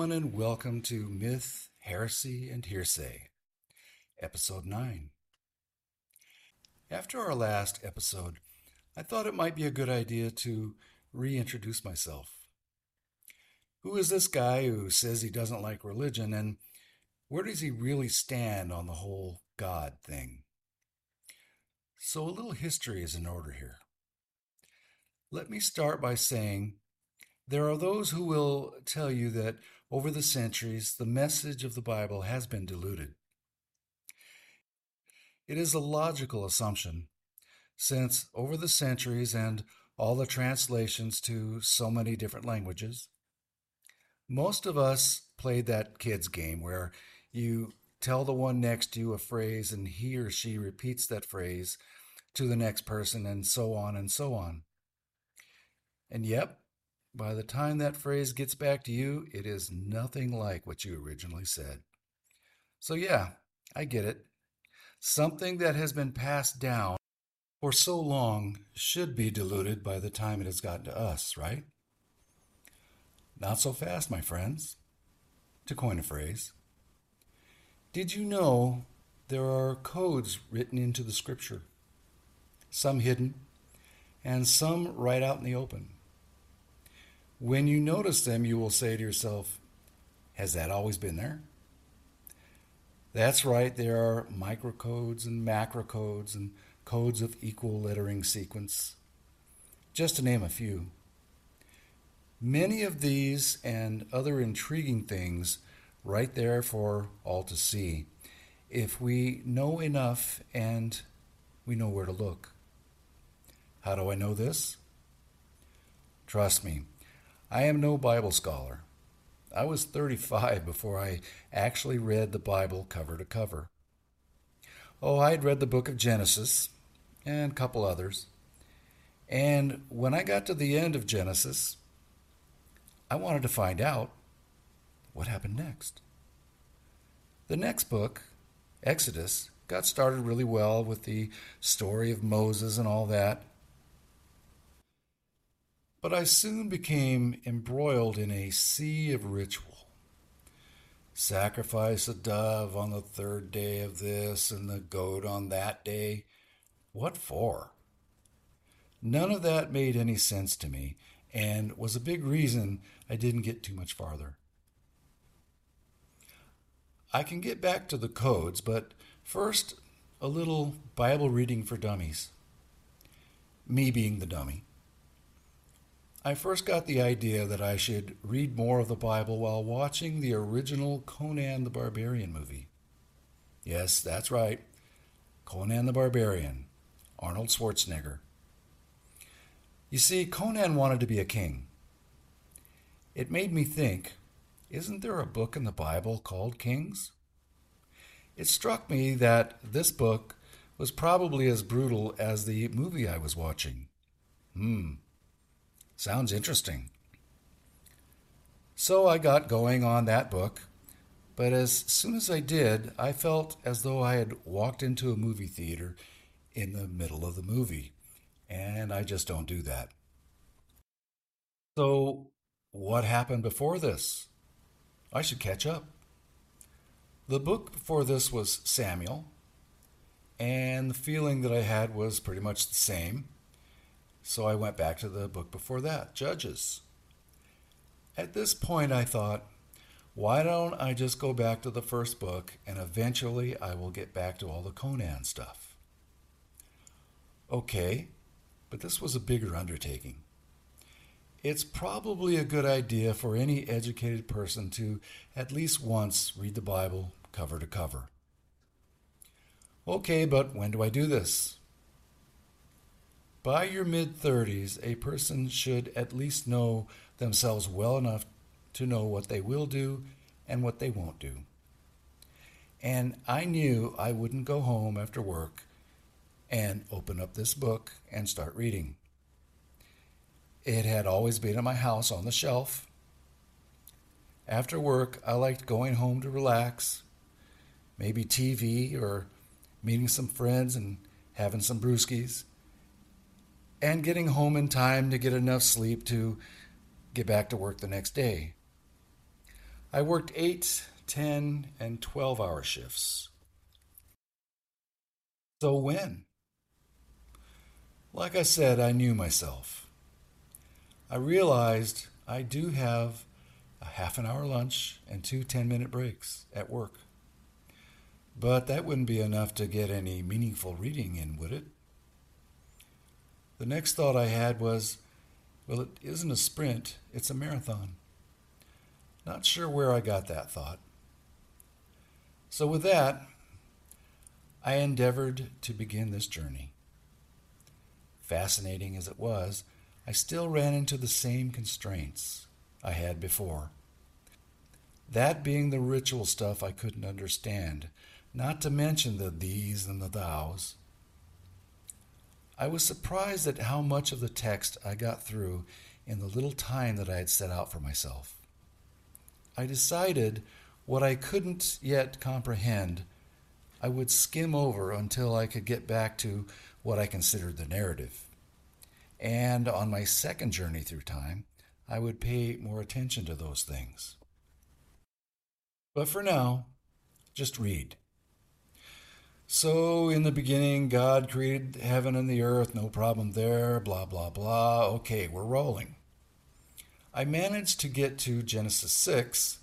Everyone, and welcome to Myth, Heresy, and Hearsay, Episode 9. After our last episode, I thought it might be a good idea to reintroduce myself. Who is this guy who says he doesn't like religion, and where does he really stand on the whole God thing? So, a little history is in order here. Let me start by saying there are those who will tell you that over the centuries, the message of the Bible has been diluted. It is a logical assumption, since over the centuries and all the translations to so many different languages, most of us played that kid's game where you tell the one next to you a phrase and he or she repeats that phrase to the next person and so on and so on. And yep, by the time that phrase gets back to you, it is nothing like what you originally said. So, yeah, I get it. Something that has been passed down for so long should be diluted by the time it has gotten to us, right? Not so fast, my friends. To coin a phrase. Did you know there are codes written into the scripture? Some hidden, and some right out in the open. When you notice them, you will say to yourself, Has that always been there? That's right, there are microcodes and macrocodes and codes of equal lettering sequence, just to name a few. Many of these and other intriguing things right there for all to see if we know enough and we know where to look. How do I know this? Trust me, I am no Bible scholar. I was 35 before I actually read the Bible cover to cover. Oh, I'd read the book of Genesis and a couple others. And when I got to the end of Genesis, I wanted to find out what happened next. The next book, Exodus, got started really well with the story of Moses and all that. But I soon became embroiled in a sea of ritual. Sacrifice a dove on the third day of this and the goat on that day. What for? None of that made any sense to me and was a big reason I didn't get too much farther. I can get back to the codes, but first, a little Bible reading for dummies. Me being the dummy. I first got the idea that I should read more of the Bible while watching the original Conan the Barbarian movie. Yes, that's right. Conan the Barbarian, Arnold Schwarzenegger. You see, Conan wanted to be a king. It made me think isn't there a book in the Bible called Kings? It struck me that this book was probably as brutal as the movie I was watching. Hmm, Sounds interesting. So I got going on that book, but as soon as I did, I felt as though I had walked into a movie theater in the middle of the movie, and I just don't do that. So, what happened before this? I should catch up. The book before this was Samuel, and the feeling that I had was pretty much the same. So I went back to the book before that, Judges. At this point, I thought, why don't I just go back to the first book and eventually I will get back to all the Conan stuff? Okay, but this was a bigger undertaking. It's probably a good idea for any educated person to at least once read the Bible cover to cover. Okay, but when do I do this? By your mid 30s, a person should at least know themselves well enough to know what they will do and what they won't do. And I knew I wouldn't go home after work and open up this book and start reading. It had always been in my house on the shelf. After work, I liked going home to relax, maybe TV or meeting some friends and having some brewskis and getting home in time to get enough sleep to get back to work the next day. I worked 8, 10, and 12 hour shifts. So when? Like I said, I knew myself. I realized I do have a half an hour lunch and two 10 minute breaks at work. But that wouldn't be enough to get any meaningful reading in, would it? The next thought I had was well, it isn't a sprint, it's a marathon. Not sure where I got that thought. So, with that, I endeavored to begin this journey. Fascinating as it was, I still ran into the same constraints I had before. That being the ritual stuff I couldn't understand, not to mention the these and the thous. I was surprised at how much of the text I got through in the little time that I had set out for myself. I decided what I couldn't yet comprehend, I would skim over until I could get back to what I considered the narrative. And on my second journey through time, I would pay more attention to those things. But for now, just read. So, in the beginning, God created heaven and the earth, no problem there, blah, blah, blah. Okay, we're rolling. I managed to get to Genesis 6,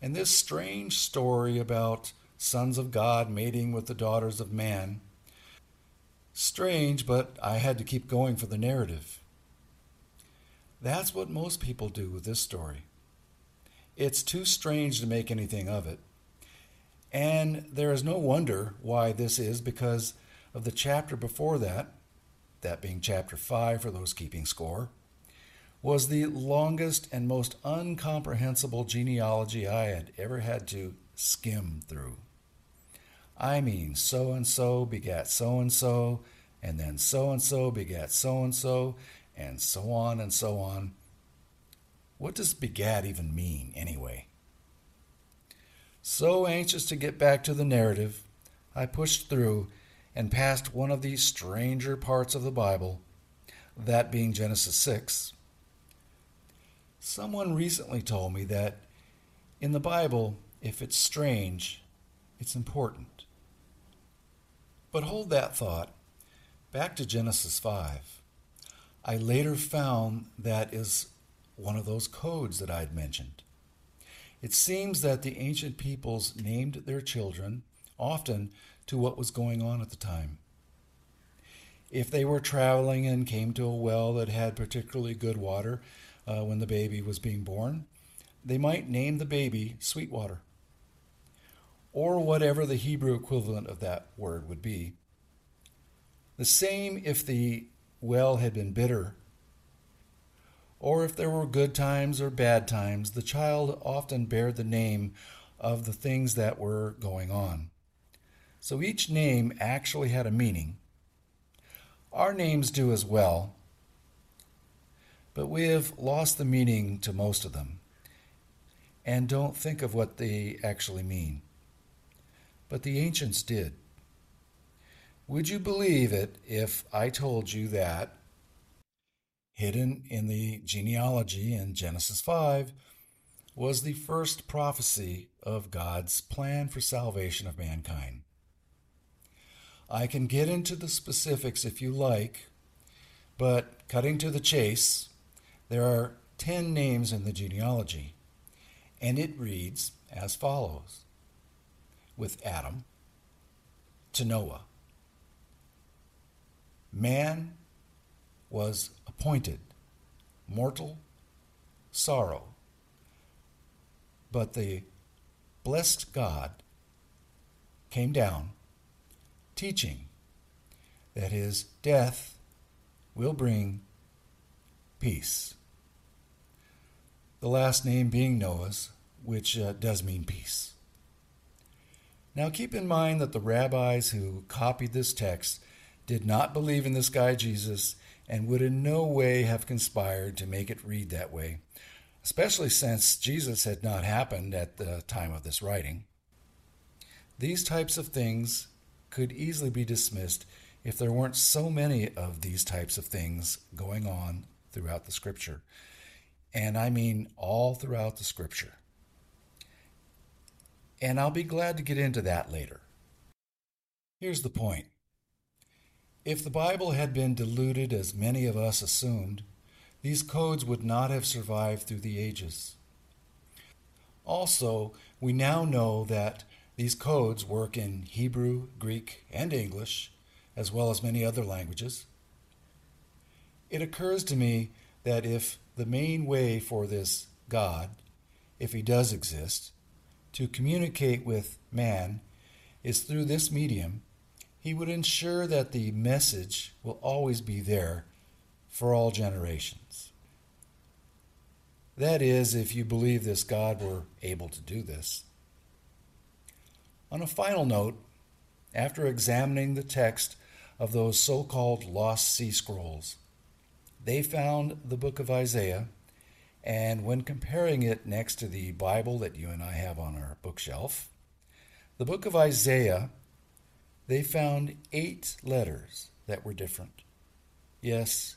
and this strange story about sons of God mating with the daughters of man. Strange, but I had to keep going for the narrative. That's what most people do with this story. It's too strange to make anything of it. And there is no wonder why this is because of the chapter before that, that being chapter 5 for those keeping score, was the longest and most uncomprehensible genealogy I had ever had to skim through. I mean, so and so begat so and so, and then so and so begat so and so, and so on and so on. What does begat even mean, anyway? So anxious to get back to the narrative, I pushed through and passed one of these stranger parts of the Bible, that being Genesis 6. Someone recently told me that in the Bible, if it's strange, it's important. But hold that thought. Back to Genesis 5. I later found that is one of those codes that I'd mentioned. It seems that the ancient peoples named their children often to what was going on at the time. If they were traveling and came to a well that had particularly good water uh, when the baby was being born, they might name the baby Sweetwater, or whatever the Hebrew equivalent of that word would be. The same if the well had been bitter or if there were good times or bad times, the child often bare the name of the things that were going on. So each name actually had a meaning. Our names do as well, but we have lost the meaning to most of them and don't think of what they actually mean. But the ancients did. Would you believe it if I told you that hidden in the genealogy in Genesis 5, was the first prophecy of God's plan for salvation of mankind. I can get into the specifics if you like, but cutting to the chase, there are 10 names in the genealogy, and it reads as follows with Adam to Noah. Man was appointed mortal sorrow. But the blessed God came down, teaching that his death will bring peace. The last name being Noah's, which uh, does mean peace. Now keep in mind that the rabbis who copied this text did not believe in this guy Jesus and would in no way have conspired to make it read that way, especially since Jesus had not happened at the time of this writing. These types of things could easily be dismissed if there weren't so many of these types of things going on throughout the scripture. And I mean all throughout the scripture. and I'll be glad to get into that later. Here's the point if the Bible had been diluted as many of us assumed, these codes would not have survived through the ages. Also, we now know that these codes work in Hebrew, Greek, and English, as well as many other languages. It occurs to me that if the main way for this God, if he does exist, to communicate with man is through this medium, he would ensure that the message will always be there for all generations. That is, if you believe this God were able to do this. On a final note, after examining the text of those so called lost sea scrolls, they found the book of Isaiah, and when comparing it next to the Bible that you and I have on our bookshelf, the book of Isaiah they found eight letters that were different. Yes,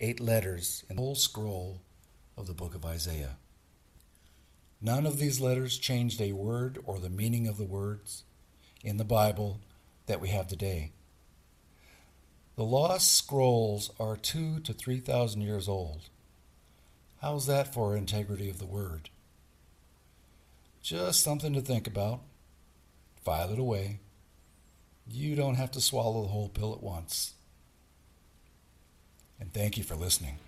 eight letters in the whole scroll of the book of Isaiah. None of these letters changed a word or the meaning of the words in the Bible that we have today. The lost scrolls are two to three thousand years old. How's that for integrity of the word? Just something to think about. File it away. You don't have to swallow the whole pill at once. And thank you for listening.